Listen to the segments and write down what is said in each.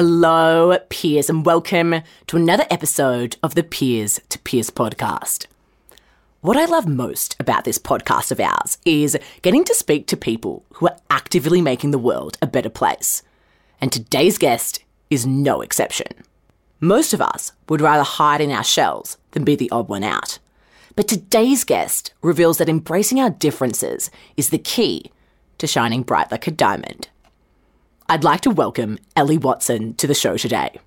Hello, peers, and welcome to another episode of the Peers to Peers podcast. What I love most about this podcast of ours is getting to speak to people who are actively making the world a better place. And today's guest is no exception. Most of us would rather hide in our shells than be the odd one out. But today's guest reveals that embracing our differences is the key to shining bright like a diamond. I'd like to welcome Ellie Watson to the show today.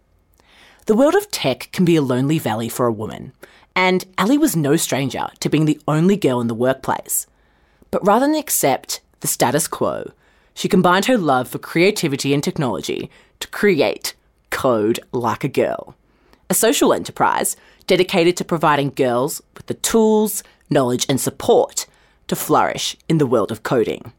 The world of tech can be a lonely valley for a woman, and Ellie was no stranger to being the only girl in the workplace. But rather than accept the status quo, she combined her love for creativity and technology to create Code Like a Girl, a social enterprise dedicated to providing girls with the tools, knowledge, and support to flourish in the world of coding.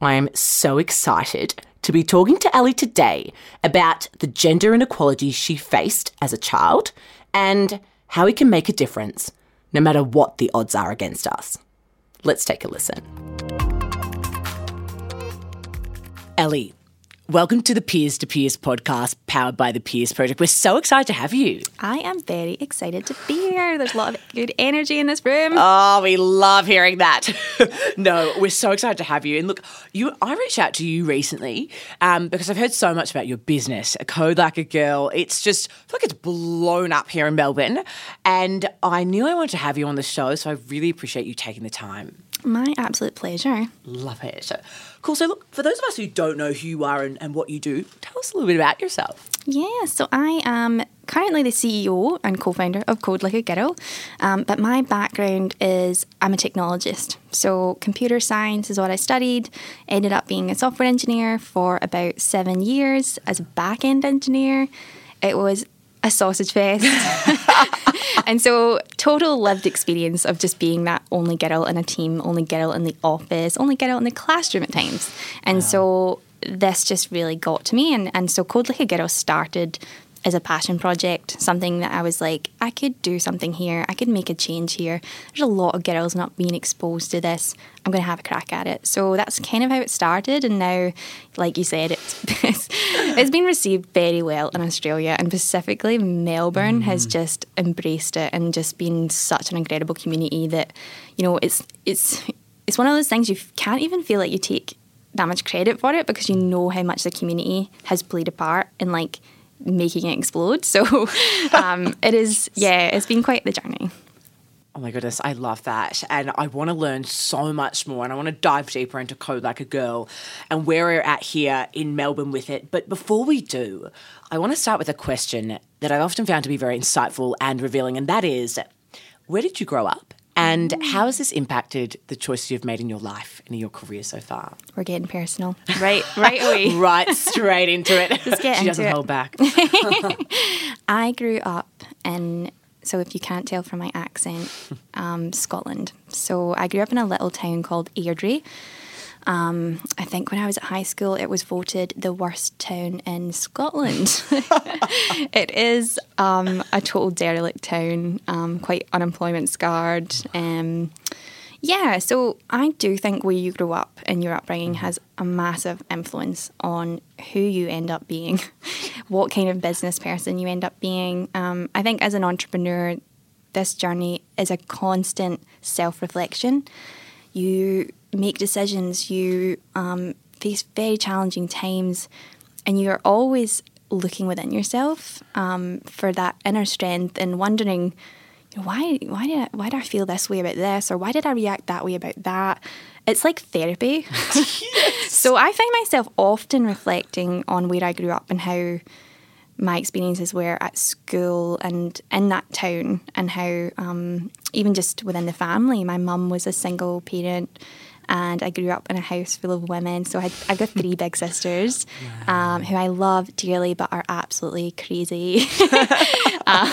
I am so excited to be talking to Ellie today about the gender inequalities she faced as a child and how we can make a difference no matter what the odds are against us. Let's take a listen. Ellie, welcome to the Peers to Peers podcast powered by the Peers Project. We're so excited to have you. I am very excited to be here. There's a lot of good energy in this room. Oh, we love hearing that. no, we're so excited to have you. And look, you, I reached out to you recently um, because I've heard so much about your business, a code like a girl. It's just I feel like it's blown up here in Melbourne, and I knew I wanted to have you on the show, so I really appreciate you taking the time. My absolute pleasure. Love it. Cool. So, look, for those of us who don't know who you are and, and what you do, tell us a little bit about yourself. Yeah, so I am currently the CEO and co founder of Code Like a Girl, um, but my background is I'm a technologist. So, computer science is what I studied, ended up being a software engineer for about seven years as a back end engineer. It was a sausage fest. and so, total lived experience of just being that only girl in a team, only girl in the office, only girl in the classroom at times. And wow. so, this just really got to me. And, and so, Code Like a Girl started as a passion project, something that I was like, I could do something here, I could make a change here. There's a lot of girls not being exposed to this. I'm going to have a crack at it. So that's kind of how it started. And now, like you said, it's, it's, it's been received very well in Australia and specifically Melbourne mm. has just embraced it and just been such an incredible community that, you know, it's, it's, it's one of those things you can't even feel like you take that much credit for it because you know how much the community has played a part in like making it explode. So um, it is, yeah, it's been quite the journey. Oh my goodness, I love that. And I want to learn so much more and I want to dive deeper into Code Like a Girl and where we're at here in Melbourne with it. But before we do, I want to start with a question that I've often found to be very insightful and revealing, and that is where did you grow up? And how has this impacted the choices you've made in your life and in your career so far? We're getting personal. Right, right away. right straight into it. Just get she into doesn't it. hold back. I grew up in, so if you can't tell from my accent, um, Scotland. So I grew up in a little town called Airdrie um, I think when I was at high school, it was voted the worst town in Scotland. it is um, a total derelict town, um, quite unemployment scarred. Um, yeah, so I do think where you grow up and your upbringing has a massive influence on who you end up being, what kind of business person you end up being. Um, I think as an entrepreneur, this journey is a constant self reflection. You make decisions, you um, face very challenging times, and you're always looking within yourself um, for that inner strength and wondering you know, why why did I, why did I feel this way about this or why did I react that way about that? It's like therapy. So I find myself often reflecting on where I grew up and how my experiences were at school and in that town and how um, even just within the family my mum was a single parent and I grew up in a house full of women. So I, I've got three big sisters wow. um, who I love dearly, but are absolutely crazy. um,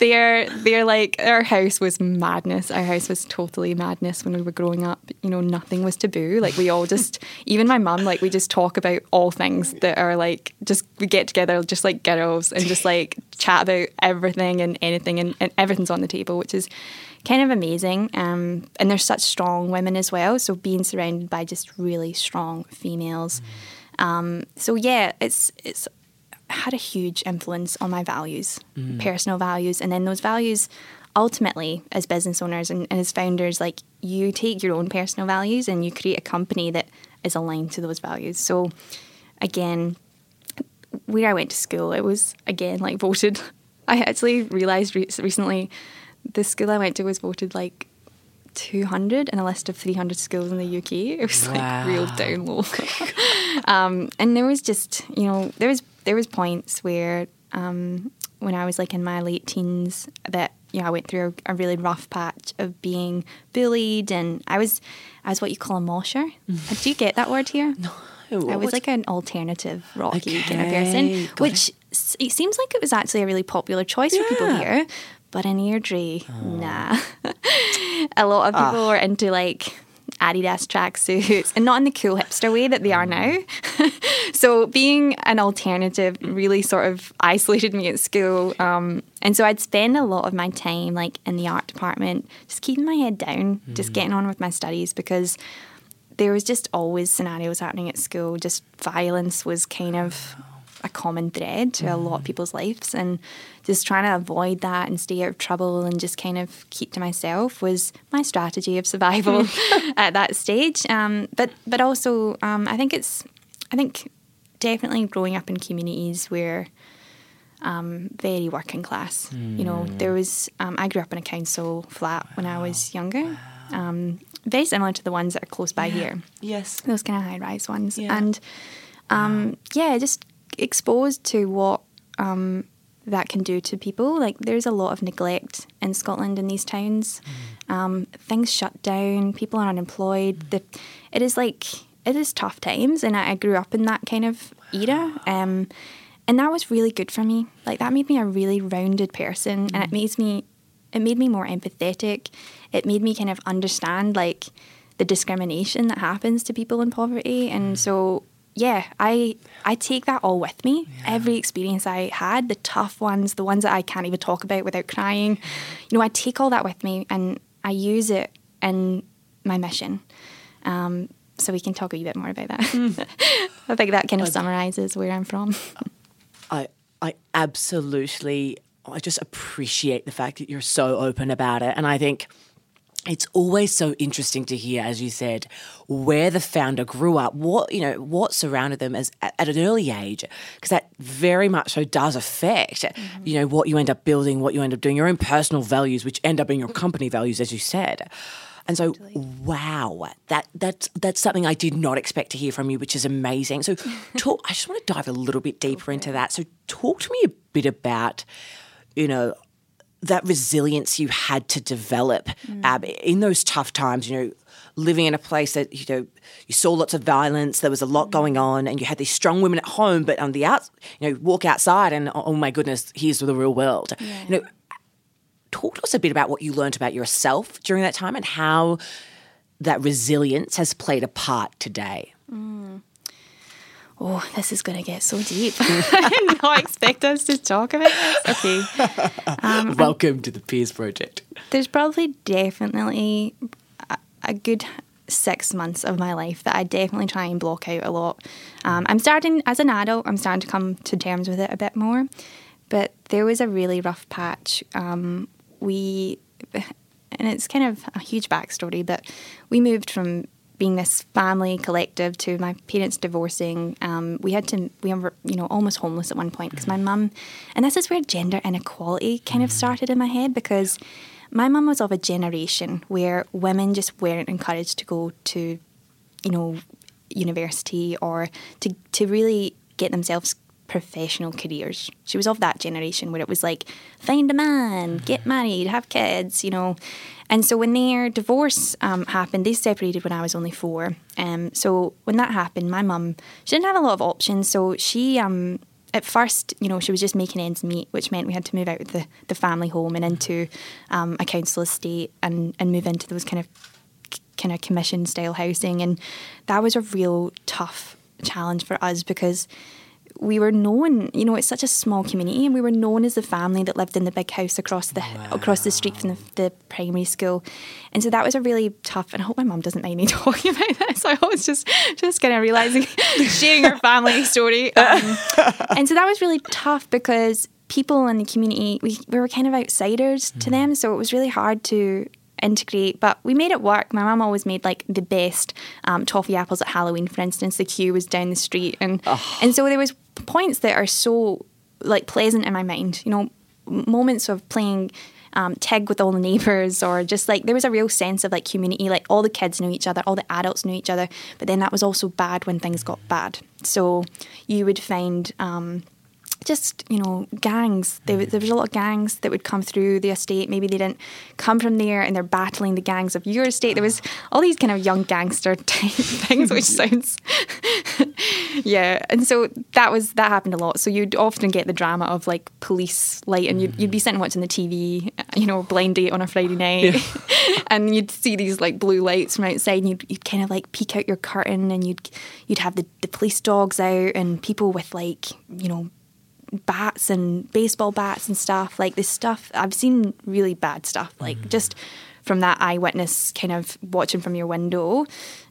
they're they're like our house was madness. Our house was totally madness when we were growing up. You know, nothing was taboo. Like we all just, even my mum, like we just talk about all things that are like just we get together just like girls and just like chat about everything and anything and, and everything's on the table, which is kind of amazing. Um, and there's such strong women as well. So being surrounded by just really strong females. Mm. Um, so yeah, it's it's had a huge influence on my values, mm. personal values, and then those values ultimately as business owners and, and as founders like you take your own personal values and you create a company that is aligned to those values so again where i went to school it was again like voted i actually realized re- recently the school I went to was voted like 200 in a list of 300 schools in the UK. It was wow. like real down low. um, and there was just, you know, there was there was points where um, when I was like in my late teens that you know I went through a, a, really rough patch of being bullied, and I was I was what you call a mosher. Mm. Do you get that word here? No. I was like an alternative rocky okay. kind of person, which it. it seems like it was actually a really popular choice yeah. for people here. But in Airdrie, oh. nah. a lot of people ah. were into like Adidas tracksuits and not in the cool hipster way that they are now. so being an alternative really sort of isolated me at school. Um, and so I'd spend a lot of my time like in the art department, just keeping my head down, mm. just getting on with my studies because there was just always scenarios happening at school. Just violence was kind of a common thread to a lot of mm. people's lives and just trying to avoid that and stay out of trouble and just kind of keep to myself was my strategy of survival at that stage um, but but also um, I think it's I think definitely growing up in communities where um, very working class mm. you know there mm. was um, I grew up in a council flat wow. when I was younger wow. Um, very similar to the ones that are close by yeah. here yes those kind of high rise ones yeah. and um, yeah, just exposed to what um, that can do to people. Like there's a lot of neglect in Scotland in these towns. Mm. Um, things shut down. People are unemployed. Mm. The, it is like it is tough times, and I, I grew up in that kind of era. Um, and that was really good for me. Like that made me a really rounded person, mm. and it mm. makes me it made me more empathetic. It made me kind of understand like the discrimination that happens to people in poverty, and mm. so yeah, I I take that all with me. Yeah. Every experience I had, the tough ones, the ones that I can't even talk about without crying, you know, I take all that with me and I use it in my mission. Um, so we can talk a wee bit more about that. Mm. I think that kind of summarizes where I'm from. I I absolutely I just appreciate the fact that you're so open about it, and I think it's always so interesting to hear, as you said, where the founder grew up, what you know, what surrounded them as at, at an early age, because that very much so does affect, mm-hmm. you know, what you end up building, what you end up doing, your own personal values, which end up being your company values, as you said. And so, totally. wow, that that's that's something I did not expect to hear from you, which is amazing. So, talk, I just want to dive a little bit deeper into that. So, talk to me a bit about, you know, that resilience you had to develop mm. Ab, in those tough times, you know, living in a place that, you know, you saw lots of violence, there was a lot mm. going on, and you had these strong women at home, but on the out, you know, walk outside and, oh my goodness, here's the real world. Yeah. You know, talk to us a bit about what you learned about yourself during that time and how that resilience has played a part today. Mm oh, this is going to get so deep. I did not expect us to talk about this. Okay. Um, Welcome to the Peers Project. There's probably definitely a, a, good six months of my life that I definitely try and block out a lot. Um, I'm starting, as an adult, I'm starting to come to terms with it a bit more. But there was a really rough patch. Um, we, and it's kind of a huge backstory, but we moved from being this family collective to my parents divorcing, um, we had to we were you know almost homeless at one point because my mum, and this is where gender inequality kind of started in my head because my mum was of a generation where women just weren't encouraged to go to, you know, university or to to really get themselves professional careers. She was of that generation where it was like find a man, get married, have kids, you know. And so when their divorce um, happened, they separated when I was only four. Um, so when that happened, my mum she didn't have a lot of options. So she um, at first, you know, she was just making ends meet, which meant we had to move out of the, the family home and into um, a council estate and, and move into those kind of kind of commission style housing. And that was a real tough challenge for us because we were known, you know, it's such a small community, and we were known as the family that lived in the big house across the wow. across the street from the, the, primary school, and so that was a really tough. And I hope my mum doesn't mind me talking about this. I was just just kind of realizing sharing her family story, um, and so that was really tough because people in the community we, we were kind of outsiders mm. to them, so it was really hard to integrate, but we made it work. My mum always made like the best um, toffee apples at Halloween, for instance. The queue was down the street, and oh. and so there was points that are so like pleasant in my mind. You know, moments of playing um, tag with all the neighbours, or just like there was a real sense of like community. Like all the kids knew each other, all the adults knew each other. But then that was also bad when things got bad. So you would find. Um, just you know gangs. There, mm-hmm. there was a lot of gangs that would come through the estate. Maybe they didn't come from there and they're battling the gangs of your estate. There was ah. all these kind of young gangster type things which sounds yeah and so that was that happened a lot. So you'd often get the drama of like police light and you'd, you'd be mm-hmm. sitting watching the tv you know blind date on a friday night. Yeah. and you'd see these like blue lights from outside and you'd, you'd kind of like peek out your curtain and you'd you'd have the, the police dogs out and people with like you know bats and baseball bats and stuff. Like this stuff, I've seen really bad stuff. Like mm. just from that eyewitness kind of watching from your window.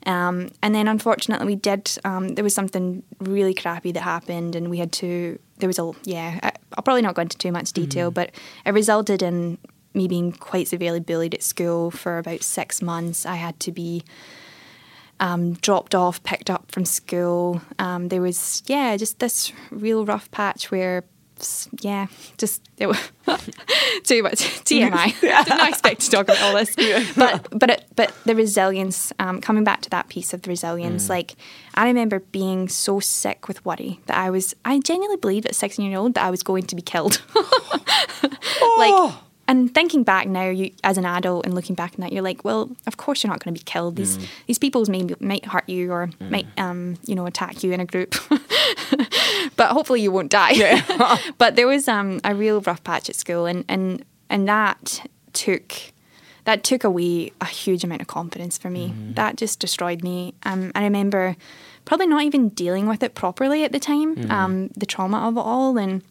Um, and then unfortunately, we did, um, there was something really crappy that happened, and we had to, there was a, yeah, I, will probably not go into too much detail, mm. but it resulted in me being quite severely bullied at school for about six months. I had to be um, dropped off, picked up from school. Um, there was, yeah, just this real rough patch where, yeah, just it was too much TMI. Did not expect to talk about all this, but but it, but the resilience. Um, coming back to that piece of the resilience, mm. like I remember being so sick with worry that I was. I genuinely believed at sixteen year old that I was going to be killed. oh. Like and thinking back now, you as an adult and looking back on that, you're like, well, of course you're not going to be killed. These mm. these people may might hurt you or mm. might um, you know attack you in a group, but hopefully you won't die. Yeah. but there was um, a real rough patch at school, and and and that took that took away a huge amount of confidence for me. Mm. That just destroyed me. Um, I remember probably not even dealing with it properly at the time, mm. um, the trauma of it all, and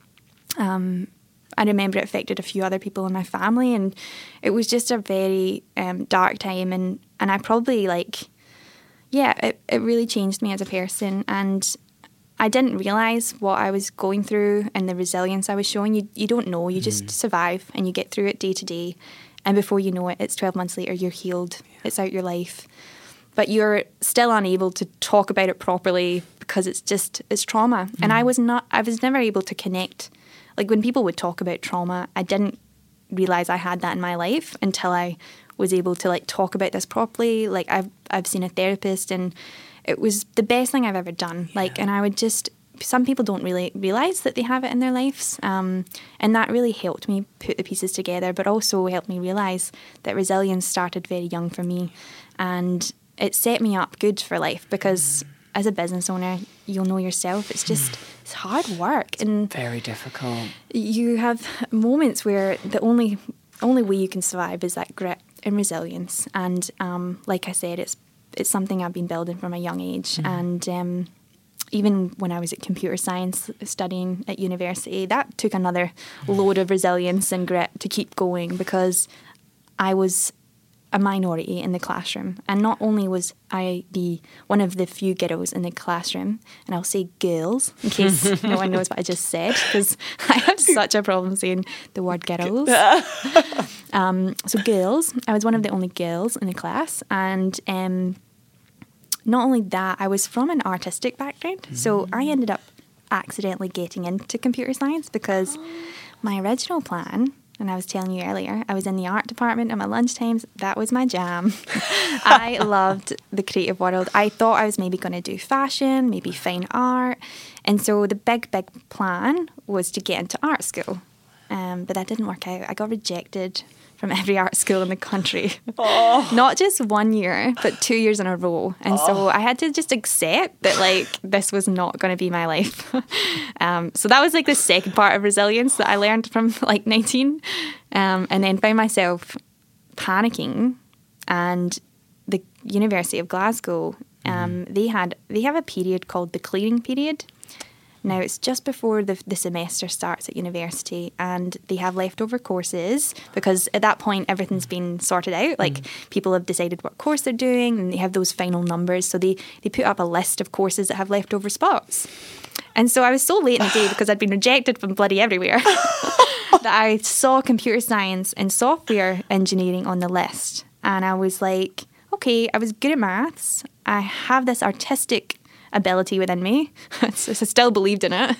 um, I remember it affected a few other people in my family, and it was just a very um, dark time. And, and I probably like, yeah, it, it really changed me as a person. And I didn't realize what I was going through and the resilience I was showing. You, you don't know, you just mm. survive and you get through it day to day. And before you know it, it's 12 months later, you're healed, yeah. it's out your life. But you're still unable to talk about it properly because it's just, it's trauma. Mm. And I was not, I was never able to connect like when people would talk about trauma, I didn't realize I had that in my life until I was able to like talk about this properly. Like I've I've seen a therapist and it was the best thing I've ever done. Yeah. Like and I would just some people don't really realize that they have it in their lives um, and that really helped me put the pieces together but also helped me realize that resilience started very young for me and it set me up good for life because as a business owner you'll know yourself it's just it's hard work and very difficult. You have moments where the only only way you can survive is that grit and resilience. And um, like I said, it's it's something I've been building from a young age. Mm. And um, even when I was at computer science studying at university, that took another load of resilience and grit to keep going because I was a minority in the classroom. And not only was I the one of the few ghettos in the classroom, and I'll say girls in case no one knows what I just said, because I have such a problem saying the word ghettos. um, so girls, I was one of the only girls in the class, and um, not only that, I was from an artistic background. So I ended up accidentally getting into computer science because my original plan, and I was telling you earlier, I was in the art department at my lunchtimes. That was my jam. I loved the creative world. I thought I was maybe going to do fashion, maybe fine art. And so the big, big plan was to get into art school. Um, but that didn't work out. I got rejected from every art school in the country. Oh. Not just one year, but two years in a row. And so I had to just accept that like this was not going to be my life. um, so that was like the second part of resilience that I learned from like 19. Um, and then found myself panicking and the University of Glasgow um, they had they have a period called the clearing period now it's just before the, the semester starts at university and they have leftover courses because at that point everything's been sorted out like mm. people have decided what course they're doing and they have those final numbers so they, they put up a list of courses that have leftover spots and so I was so late in the day because I'd been rejected from bloody everywhere that I saw computer science and software engineering on the list. And I was like, okay, I was good at maths. I have this artistic ability within me. I still believed in it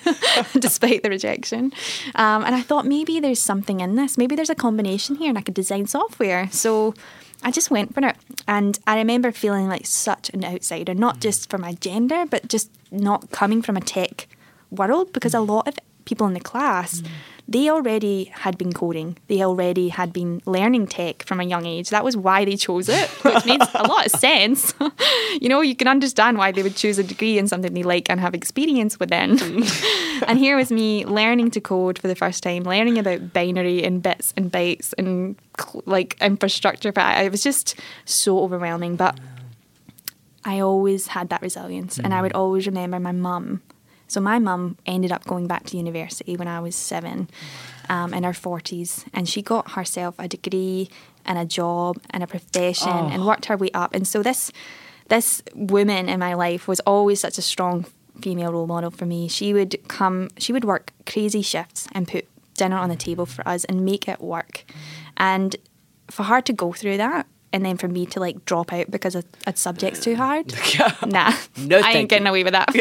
despite the rejection. Um, and I thought maybe there's something in this. Maybe there's a combination here and I could design software. So I just went for it. And I remember feeling like such an outsider, not just for my gender, but just not coming from a tech world because a lot of people in the class they already had been coding. They already had been learning tech from a young age. That was why they chose it which made a lot of sense. You know you can understand why they would choose a degree in something they like and have experience within mm. and here was me learning to code for the first time learning about binary and bits and bytes and like infrastructure but it was just so overwhelming but I always had that resilience, and I would mm. always remember my mum. So my mum ended up going back to university when I was seven, um, in her forties, and she got herself a degree and a job and a profession and worked her way up. And so this this woman in my life was always such a strong female role model for me. She would come, she would work crazy shifts and put dinner on the table for us and make it work. And for her to go through that and then for me to like drop out because a, a subject's too hard, nah, No, I ain't getting away with that.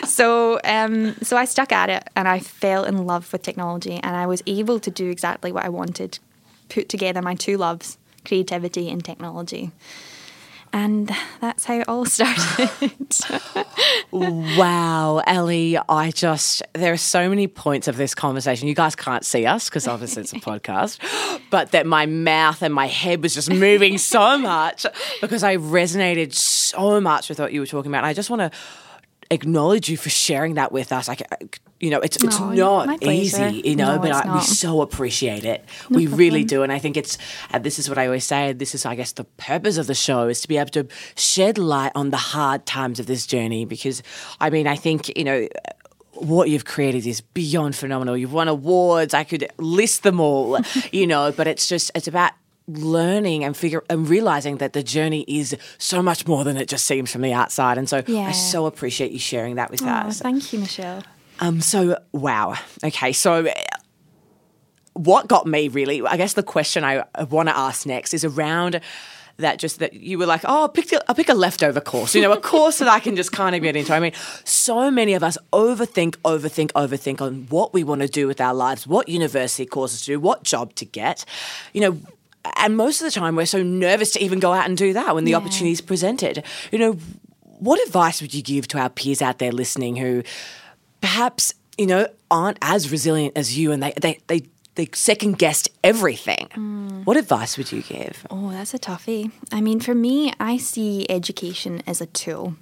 so, um, so I stuck at it and I fell in love with technology and I was able to do exactly what I wanted, put together my two loves, creativity and technology. And that's how it all started. Wow, Ellie, I just, there are so many points of this conversation. You guys can't see us because obviously it's a podcast, but that my mouth and my head was just moving so much because I resonated so much with what you were talking about. And I just want to acknowledge you for sharing that with us. Like, uh, you know, it's it's not easy, you know, No, but I, we so appreciate it. we really do, and I think it's. And this is what I always say. This is, I guess, the purpose of the show is to be able to shed light on the hard times of this journey. Because, I mean, I think you know. What you've created is beyond phenomenal. You've won awards. I could list them all, you know, but it's just it's about learning and figure and realizing that the journey is so much more than it just seems from the outside. And so yeah. I so appreciate you sharing that with oh, us. thank you, Michelle. Um, so wow. Okay, so what got me really, I guess the question I want to ask next is around that just that you were like, oh, I'll pick, I'll pick a leftover course, you know, a course that I can just kind of get into. I mean, so many of us overthink, overthink, overthink on what we want to do with our lives, what university courses to do, what job to get, you know. And most of the time, we're so nervous to even go out and do that when the Yeah. opportunity is presented. You know, what advice would you give to our peers out there listening who perhaps you know aren't as resilient as you and they they they, they second guessed everything hmm. what advice would you give Oh, that's a toughie. I mean, for me, I see education as a tool.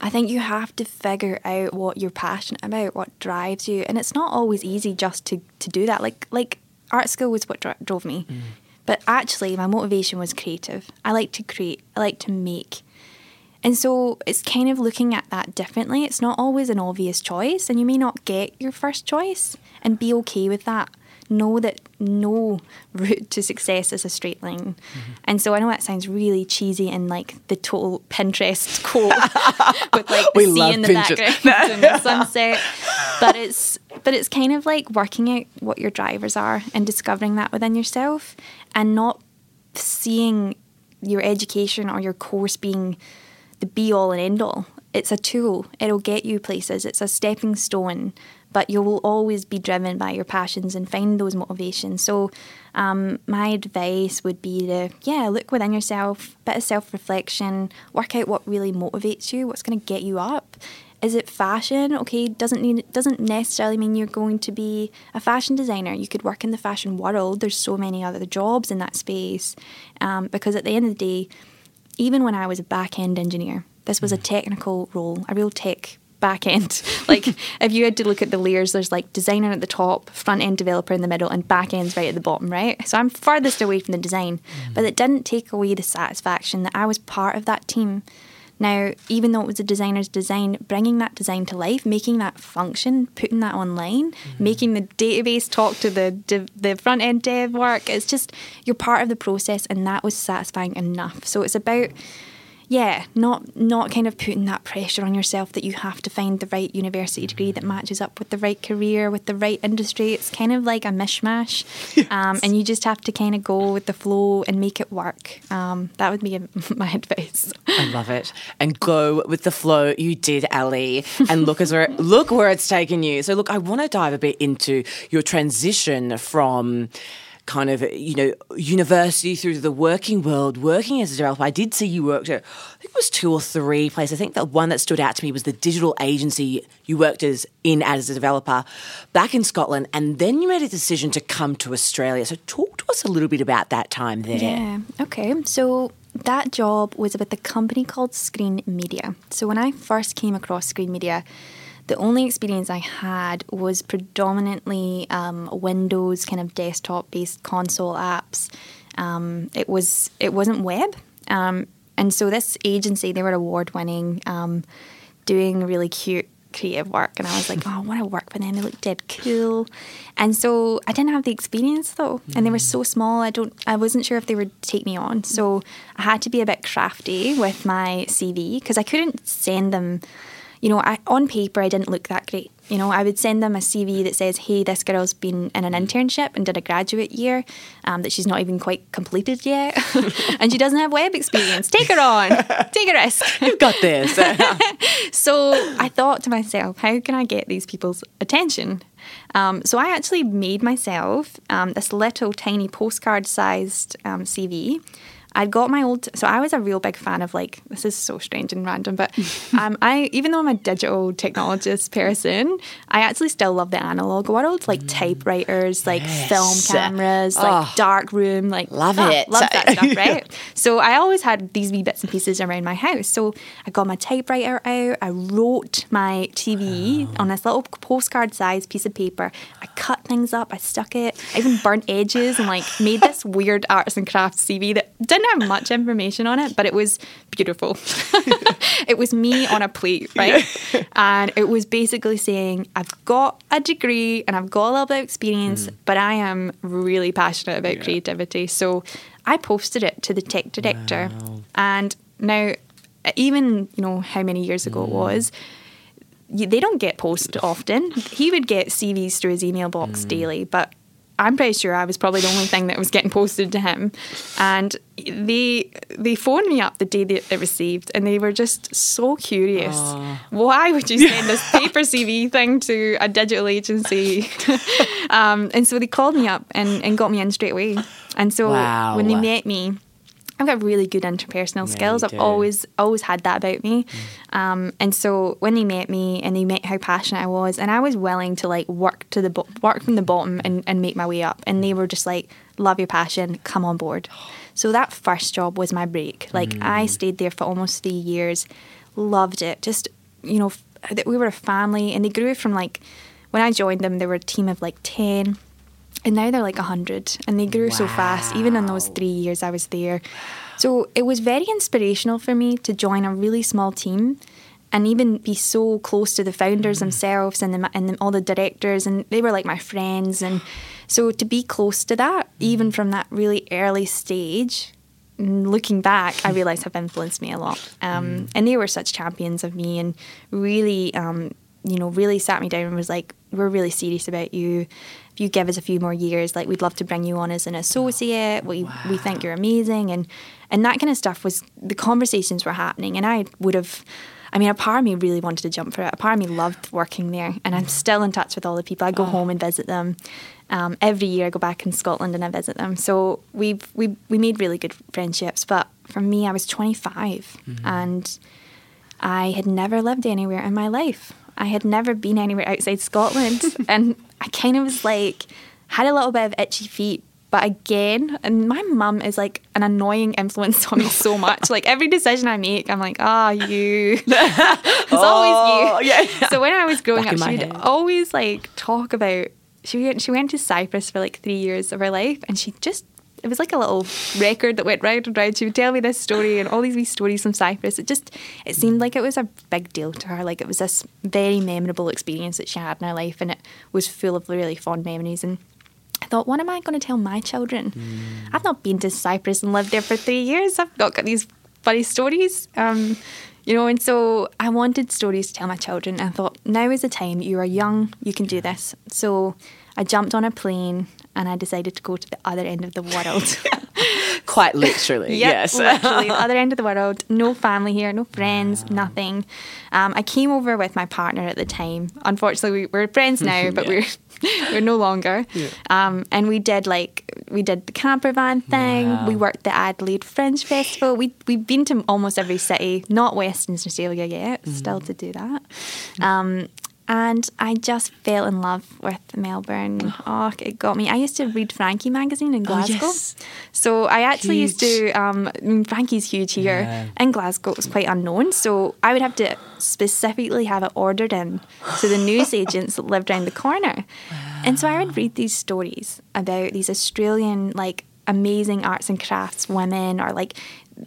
I think you have to figure out what you're passionate about, what drives you, and it's not always easy just to, to do that. Like like art school was what dro- drove me, mm. but actually, my motivation was creative. I like to create. I like to make. And so it's kind of looking at that differently. It's not always an obvious choice, and you may not get your first choice, and be okay with that. Know that no route to success is a straight line. Mm-hmm. And so I know that sounds really cheesy and like the total Pinterest quote with like the We sea in the Pinterest. background and the sunset. But it's but it's kind of like working out what your drivers are and discovering that within yourself and not seeing your education or your course being the be all and end all. It's a tool. It'll get you places. It's a stepping stone, but you will always be driven by your passions and find those motivations. So, um, my advice would be to yeah, look within yourself, bit of self reflection, work out what really motivates you, what's going to get you up. Is it fashion? Okay, doesn't need doesn't necessarily mean you're going to be a fashion designer. You could work in the fashion world. There's so many other jobs in that space, um, because at the end of the day, even when I was a back end engineer, this was a technical role, a real tech back end. like if you had to look at the layers, there's like designer at the top, front end developer in the middle, and back end's right at the bottom, right? So I'm farthest away from the design, mm-hmm. but it didn't take away the satisfaction that I was part of that team. Now, even though it was a designer's design, bringing that design to life, making that function, putting that online, mm-hmm. making the database talk to the the front end dev work, it's just you're part of the process, and that was satisfying enough. So it's about yeah, not not kind of putting that pressure on yourself that you have to find the right university degree that matches up with the right career, with the right industry. It's kind of like a mishmash, um, and you just have to kind of go with the flow and make it work. Um, that would be my advice. I love it. And go with the flow. You did, Ali. And look as where look where it's taken you. So look, I want to dive a bit into your transition from kind of you know university through the working world working as a developer i did see you worked at i think it was two or three places i think the one that stood out to me was the digital agency you worked as in as a developer back in scotland and then you made a decision to come to australia so talk to us a little bit about that time there Yeah. Okay. So that job was with a company called Screen Media. So when I first came across Screen Media, the only experience I had was predominantly um, Windows kind of desktop based console apps. Um, it was it wasn't web, um, and so this agency they were award winning, um, doing really cute creative work and I was like, oh, I want to work with them. They look dead cool. And so I didn't have the experience though. And they were so small. I don't I wasn't sure if they would take me on. So I had to be a bit crafty with my CV because I couldn't send them you know, I, on paper, I didn't look that great. You know, I would send them a CV that says, hey, this girl's been in an internship and did a graduate year um, that she's not even quite completed yet. and she doesn't have web experience. Take her on. Take a risk. you've got this So I thought to myself, how can I get these people's attention? Um, so I actually made myself um, this little tiny postcard sized um, CV. I'd got my old, so I was a real big fan of like, this is so strange and random, but um, I, even though I'm a digital technologist person, I actually still love the analog world, like typewriters, like film Yes. cameras, like Oh. dark room, like Love ah, it. Love that stuff, right? So I always had these wee bits and pieces around my house. So I got my typewriter out. I wrote my CV on this little postcard size piece of paper. I cut things up. I stuck it. I even burnt edges and like made this weird arts and crafts CV that didn't have much information on it, but it was beautiful. it was me on a plate, right? And it was basically saying, I've got a degree and I've got a little bit of experience, mm. but I am really passionate about creativity. So I posted it to the tech director. And now, even, you know, how many years ago it mm. was, they don't get posts often. He would get CVs through his email box mm. daily, but I'm pretty sure I was probably the only thing that was getting posted to him. And they they phoned me up the day that it received, and they were just so curious. Why would you send this paper CV thing to a digital agency? um, and so they called me up and, and got me in straight away. And so Wow. when they met me, I've got really good interpersonal Yeah, skills. I've do. always always had that about me. Um, and so when they met me and they met how passionate I was, and I was willing to like work to the bo- work from the bottom and, and make my way up, and they were just like, "Love your passion, come on board." So that first job was my break. Like I stayed there for almost three years, loved it. Just you know, f- that we were a family, and they grew from like when I joined them, they were a team of like ten and now they're like 100 and they grew so fast. Even in those three years i was there. So it was very inspirational for me to join a really small team and even be so close to the founders themselves and, the, and the, all the directors and they were like my friends. And so to be close to that even from that really early stage n- looking back i realize have influenced me a lot. Um, and they were such champions of me and really um, you know really sat me down and was like we're really serious about you. If you give us a few more years, like we'd love to bring you on as an associate. We we think you're amazing, and and that kind of stuff was the conversations were happening, and I would have. I mean, a part of me really wanted to jump for it. A part of me loved working there, and I'm still in touch with all the people. I go home and visit them. Um, every year, I go back in Scotland and I visit them. So we've we we made really good friendships. But for me, I was 25, and I had never lived anywhere in my life. I had never been anywhere outside Scotland, and I kind of was like had a little bit of itchy feet. But again, and my mum is like an annoying influence on me so much. like every decision I make, I'm like, ah, you. it's always you. Oh, yeah. So when I was growing Back up, she'd head. always like talk about. She went. She went to Cyprus for like three years of her life, and she just. It was like a little record that went round and round. She would tell me this story and all these wee stories from Cyprus. It just, it seemed like it was a big deal to her. Like it was this very memorable experience that she had in her life, and it was full of really fond memories. And I thought, what am I going to tell my children? I've not been to Cyprus and lived there for three years. I've not got these funny stories. Um, you know, and so I wanted stories to tell my children. And I thought, now is the time. You are young, you can do this. So I jumped on a plane and I decided to go to the other end of the world. Quite literally, Yep, yes. literally, the other end of the world. No family here, no friends, nothing. Um, I came over with my partner at the time. Unfortunately, we, we're friends now, but we're we're no longer. Um, and we did like we did the camper van thing. Wow. We worked the Adelaide Fringe Festival. We we've been to almost every city, not Western Australia yet. Mm. Still to do that. Um, and I just fell in love with Melbourne. Oh, it got me. I used to read Frankie magazine in Glasgow. Oh, yes. So I actually used to. Um, I mean, Frankie's huge here Yeah. in Glasgow. It was quite unknown, so I would have to specifically have it ordered in to the news agents that lived around the corner. And so I would read these stories about these Australian like amazing arts and crafts women or like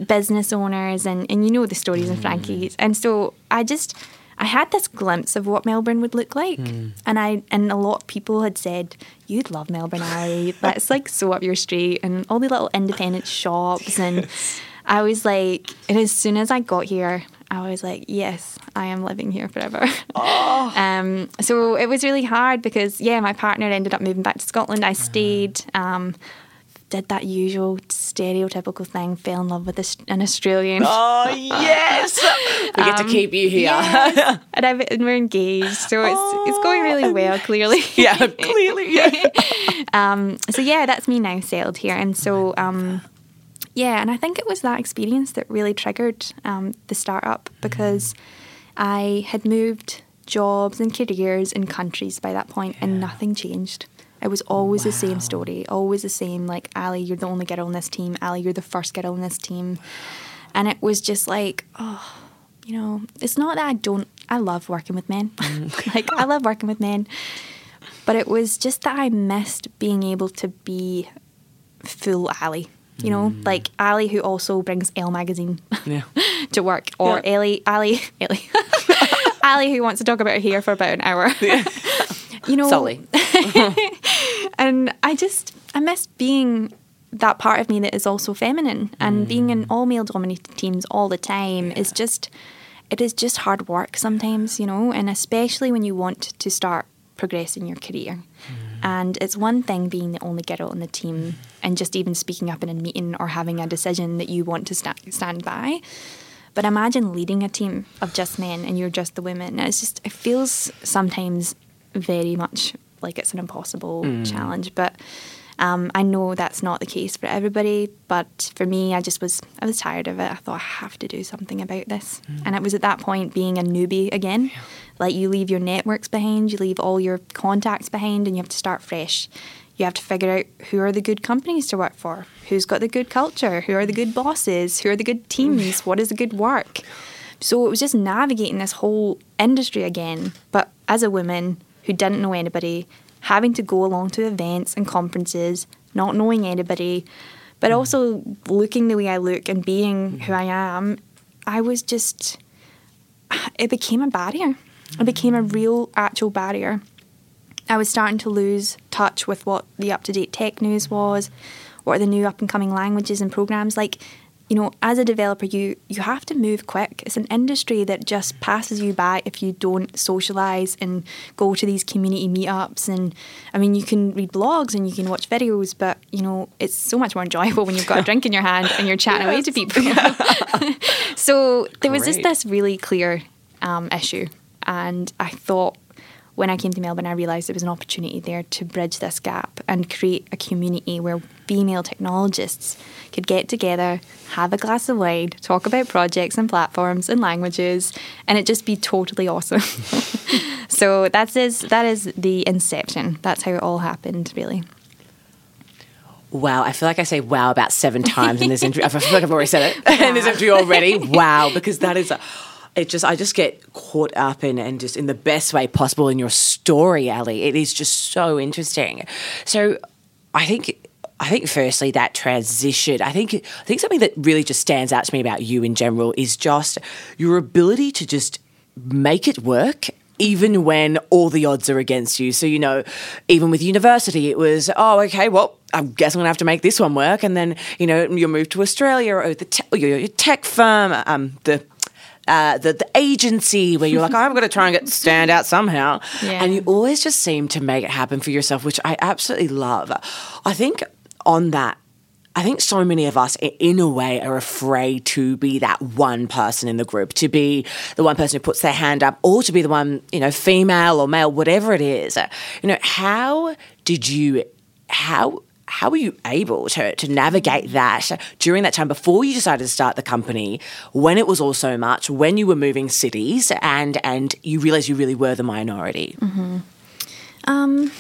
business owners, and and you know the stories in Frankie's. And so I just. I had this glimpse of what Melbourne would look like, and I and a lot of people had said you'd love Melbourne Alley. That's like so up your street, and all the little independent shops. And I was like, and as soon as I got here, I was like, yes, I am living here forever. um, so it was really hard because yeah, my partner ended up moving back to Scotland. I stayed. Um, did that usual stereotypical thing, fell in love with this, an Australian. Oh yes, we get to keep you here. Yes. and, I've, and we're engaged, so it's it's going really well. Clearly, yeah, clearly. Yeah. um, so yeah, that's me now settled here, and so um, yeah, and I think it was that experience that really triggered um, the startup because I had moved jobs and careers and countries by that point, and nothing changed. It was always the same story, always the same. Like Ali, you're the only girl on this team. Ali, you're the first girl on this team, and it was just like, oh, you know, it's not that I don't. I love working with men. Mm. like I love working with men, but it was just that I missed being able to be full Ali. You know, mm. like Ali, who also brings Elle magazine Yeah. to work, or Yeah. Ellie, Ali, Ellie, Ali, who wants to talk about her hair for about an hour. Yeah. you know, Sully. And I just I miss being that part of me that is also feminine and mm. being in all male dominated teams all the time is just it is just hard work sometimes, you know, and especially when you want to start progressing your career. Mm. And it's one thing being the only girl on the team and just even speaking up in a meeting or having a decision that you want to sta- stand by. But imagine leading a team of just men and you're just the women. It's just, it feels sometimes very much like it's an impossible mm. challenge. But um, I know that's not the case for everybody. But for me, I just was, I was tired of it. I thought I have to do something about this. Mm. And it was at that point being a newbie again. Like you leave your networks behind, you leave all your contacts behind, and you have to start fresh. You have to figure out who are the good companies to work for, who's got the good culture, who are the good bosses, who are the good mm. teams, what is the good work. So it was just navigating this whole industry again, but as a woman who didn't know anybody, having to go along to events and conferences, not knowing anybody, but mm-hmm. also looking the way I look and being who mm-hmm. I am, I was just, it became a barrier. It became a mm-hmm. real, actual barrier. I was starting to lose touch with what the up to date tech news was, what are the new up and coming languages and programs. Like, you know, as a developer, you you have to move quick. It's an industry that just passes you by if you don't socialize and go to these community meetups. And I mean, you can read blogs and you can watch videos, but you know, it's so much more enjoyable when you've got a drink in your hand and you're chatting yes. away to people. so there was just this really clear um, issue, and I thought when I came to Melbourne, I realised there was an opportunity there to bridge this gap and create a community where female technologists could get together, have a glass of wine, talk about projects and platforms and languages, and it just be totally awesome. so that is that is the inception. That's how it all happened, really. Wow, I feel like I say wow about seven times in this interview. I feel like I've already said it in this interview already. Wow, because that is a it just I just get caught up in and just in the best way possible in your story, Ali. It is just so interesting. So I think I think firstly that transition. I think I think something that really just stands out to me about you in general is just your ability to just make it work even when all the odds are against you. So, you know, even with university, it was, oh, okay, well, I guess I'm going to have to make this one work. And then, you know, you move to Australia or the te- your tech firm, um, the uh, the, the agency where you're like, I'm going to try and get stand out somehow. Yeah. And you always just seem to make it happen for yourself, which I absolutely love. I think on that, I think so many of us, in a way, are afraid to be that one person in the group, to be the one person who puts their hand up, or to be the one, you know, female or male, whatever it is. You know, how did you, how how were you able to, to navigate that during that time before you decided to start the company, when it was all so much, when you were moving cities, and and you realized you really were the minority? Mm-hmm. Um,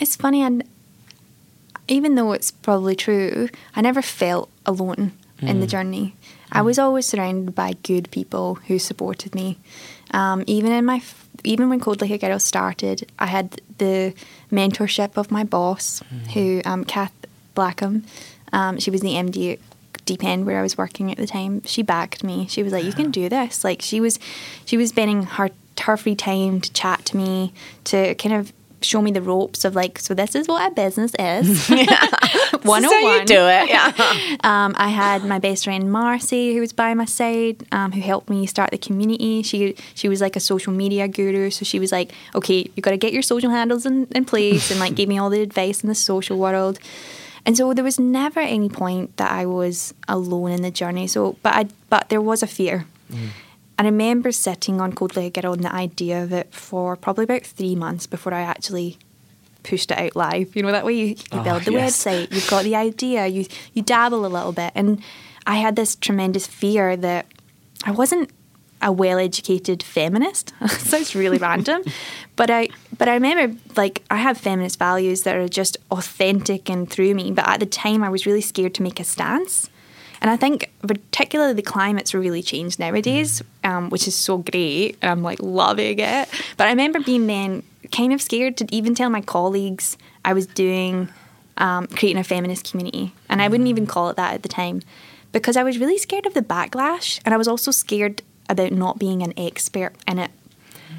it's funny, and even though it's probably true, I never felt alone mm. in the mm. journey. Mm. I was always surrounded by good people who supported me. Um, even in my even when Code Like a Girl started, I had the mentorship of my boss, mm. who um, Kath Blackham. Um, she was the MD at Deep End where I was working at the time. She backed me. She was like, "You can do this." Like she was, she was spending her her free time to chat to me, to kind of show me the ropes of like, so this is what a business is. One on one. do it. Yeah. um, I had my best friend Marcy who was by my side, um, who helped me start the community. She she was like a social media guru, so she was like, okay, you got to get your social handles in, in place, and like gave me all the advice in the social world. And so there was never any point that I was alone in the journey. So, but I, but there was a fear. Mm. I remember sitting on a Girl and the idea of it for probably about three months before I actually pushed it out live. You know, that way you, you oh, build the yes. website, you've got the idea, you you dabble a little bit. And I had this tremendous fear that I wasn't a well educated feminist. Sounds really random. But I but I remember like I have feminist values that are just authentic and through me. But at the time I was really scared to make a stance. And I think particularly the climate's really changed nowadays, um, which is so great. And I'm like loving it. But I remember being then kind of scared to even tell my colleagues I was doing um, creating a feminist community. And I wouldn't even call it that at the time because I was really scared of the backlash. And I was also scared about not being an expert in it,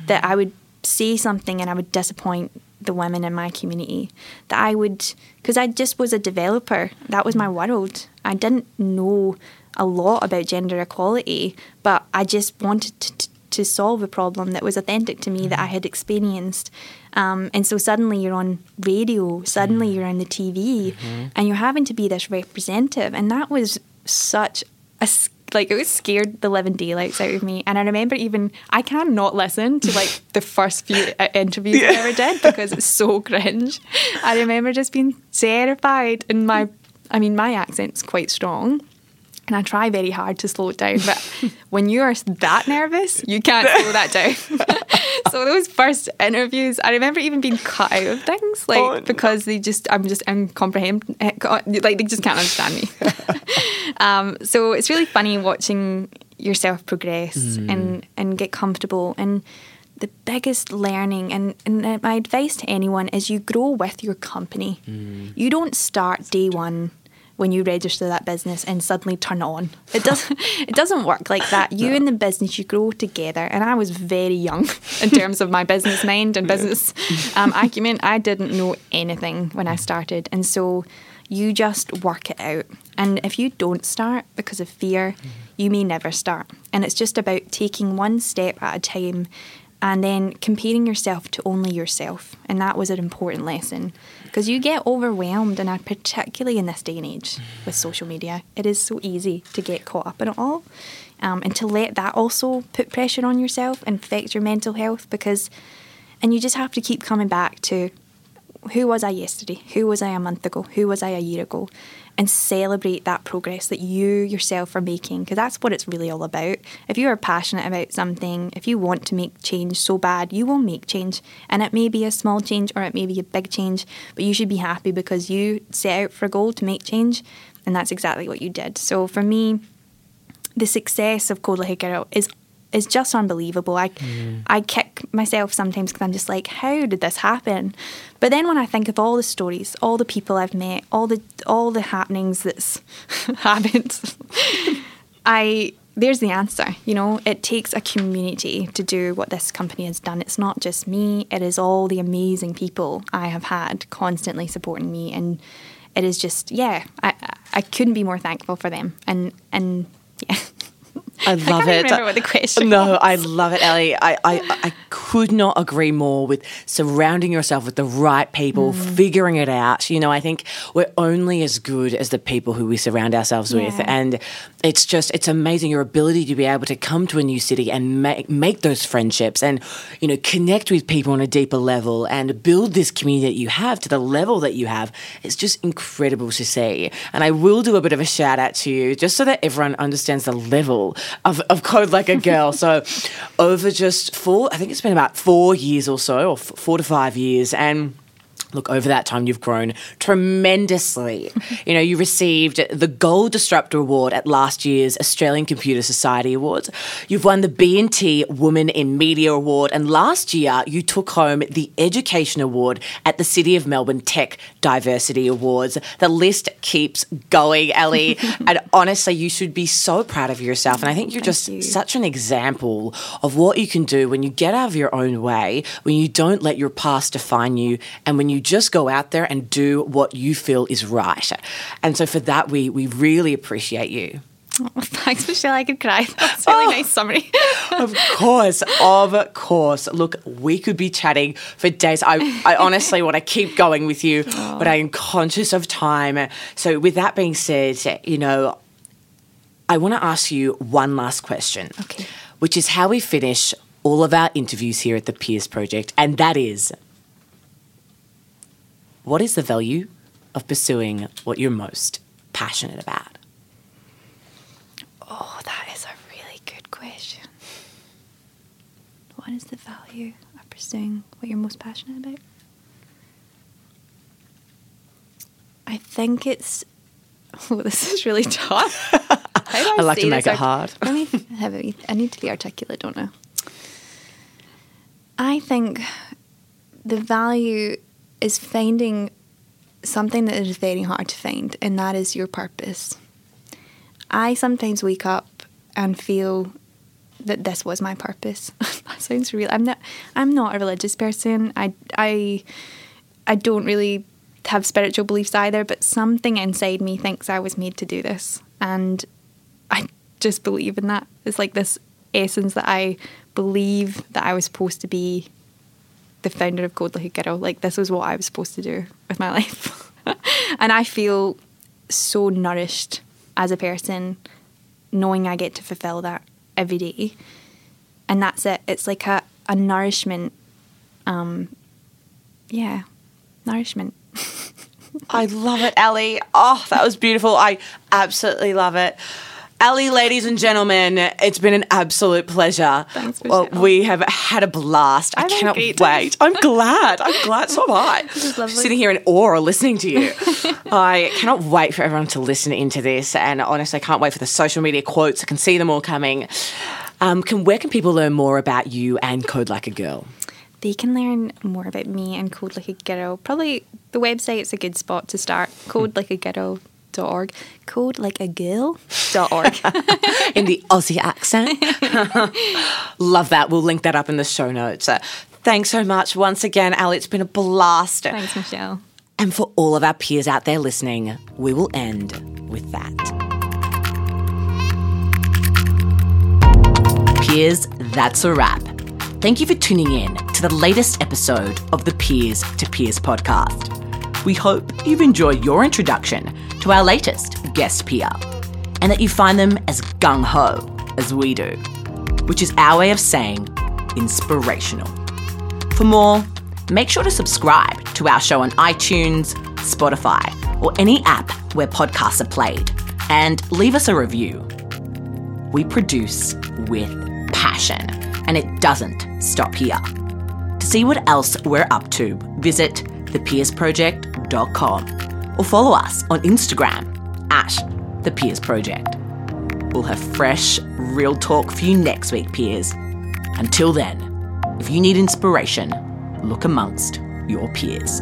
that I would say something and I would disappoint the women in my community that I would because I just was a developer that was my world I didn't know a lot about gender equality but I just wanted to, to solve a problem that was authentic to me that I had experienced um, and so suddenly you're on radio suddenly you're on the TV mm-hmm. and you're having to be this representative and that was such a like it was scared the living daylights out of me. And I remember even I cannot listen to like the first few uh, interviews yeah. I ever did because it's so cringe. I remember just being terrified, and my I mean my accent's quite strong. And I try very hard to slow it down, but when you are that nervous, you can't slow that down. so those first interviews, I remember even being cut out of things, like oh, because they just, I'm just incomprehensible, eh, like they just can't understand me. um, so it's really funny watching yourself progress mm. and and get comfortable and the biggest learning and, and my advice to anyone is you grow with your company. Mm. You don't start day one when you register that business and suddenly turn on. It doesn't it doesn't work like that. You no. and the business you grow together. And I was very young in terms of my business mind and business um, acumen. I didn't know anything when I started, and so You just work it out. And if you don't start because of fear, mm-hmm. you may never start. And it's just about taking one step at a time and then comparing yourself to only yourself. And that was an important lesson because you get overwhelmed, and particularly in this day and age with social media, it is so easy to get caught up in it all. Um, and to let that also put pressure on yourself and affect your mental health because, and you just have to keep coming back to who was I yesterday? Who was I a month ago? Who was I a year ago? And celebrate that progress that you yourself are making because that's what it's really all about. If you are passionate about something, if you want to make change so bad, you will make change. And it may be a small change or it may be a big change, but you should be happy because you set out for a goal to make change and that's exactly what you did. So for me, the success of Code Like a Girl is is just unbelievable. I mm. I kick myself sometimes because I'm just like, how did this happen? But then when I think of all the stories, all the people I've met, all the all the happenings that's happened, I there's the answer. You know, it takes a community to do what this company has done. It's not just me; it is all the amazing people I have had constantly supporting me, and it is just yeah. I I couldn't be more thankful for them, and and yeah. I love I it. Remember what the question? No, was. I love it, Ellie. I, I, I could not agree more with surrounding yourself with the right people, mm. figuring it out. You know, I think we're only as good as the people who we surround ourselves yeah. with, and it's just it's amazing your ability to be able to come to a new city and make make those friendships, and you know, connect with people on a deeper level, and build this community that you have to the level that you have. It's just incredible to see, and I will do a bit of a shout out to you just so that everyone understands the level of, of Code Like a Girl. so over just four, I think it's been about four years or so, or four to five years, and Look, over that time, you've grown tremendously. you know, you received the Gold Disruptor Award at last year's Australian Computer Society Awards. You've won the B&T Woman in Media Award, and last year you took home the Education Award at the City of Melbourne Tech Diversity Awards. The list keeps going, Ellie, and honestly, you should be so proud of yourself. And I think you're Thank just you. such an example of what you can do when you get out of your own way, when you don't let your past define you, and when you just go out there and do what you feel is right. And so for that, we, we really appreciate you. Oh, thanks, Michelle. I could cry. That's a really oh, nice summary. of course, of course. Look, we could be chatting for days. I, I honestly want to keep going with you, oh. but I am conscious of time. So, with that being said, you know, I want to ask you one last question, okay. which is how we finish all of our interviews here at the Peers Project, and that is what is the value of pursuing what you're most passionate about? Oh, that is a really good question. What is the value of pursuing what you're most passionate about? I think it's. Oh, this is really tough. I, I, like to make it hard. Let me have a, I need to be articulate, don't I? I think the value is finding something that is very hard to find, and that is your purpose. I sometimes wake up and feel that this was my purpose. that sounds real. I'm not. I'm not a religious person. I. I. I don't really have spiritual beliefs either, but something inside me thinks I was made to do this, and I just believe in that. It's like this essence that I believe that I was supposed to be the founder of Code Like a Girl. Like this was what I was supposed to do with my life, and I feel so nourished as a person, knowing I get to fulfill that every day, and that's it. It's like a a nourishment. Um, yeah, nourishment. I love it, Ellie. Oh, that was beautiful. I absolutely love it. Ali, ladies and gentlemen, it's been an absolute pleasure. Thanks, well, we have had a blast. I, I cannot wait. I'm glad. I'm glad. So am I. Sitting here in awe listening to you. I cannot wait for everyone to listen into this. And honestly, I can't wait for the social media quotes. I can see them all coming. Um, can Where can people learn more about you and Code Like a Girl? They can learn more about me and Code Like a Girl. Probably the website's a good spot to start. Code Like a Girl org, code like a girl dot org in the Aussie accent. Love that. We'll link that up in the show notes. Uh, thanks so much once again, Ali. It's been a blast. Thanks, Michelle. And for all of our peers out there listening, we will end with that. Peers, that's a wrap. Thank you for tuning in to the latest episode of the Peers to Peers podcast. We hope you've enjoyed your introduction to our latest guest peer and that you find them as gung ho as we do, which is our way of saying inspirational. For more, make sure to subscribe to our show on iTunes, Spotify, or any app where podcasts are played, and leave us a review. We produce with passion, and it doesn't stop here. To see what else we're up to, visit thepeersproject.com or follow us on Instagram at the Peers Project. We'll have fresh, real talk for you next week, peers. Until then, if you need inspiration, look amongst your peers.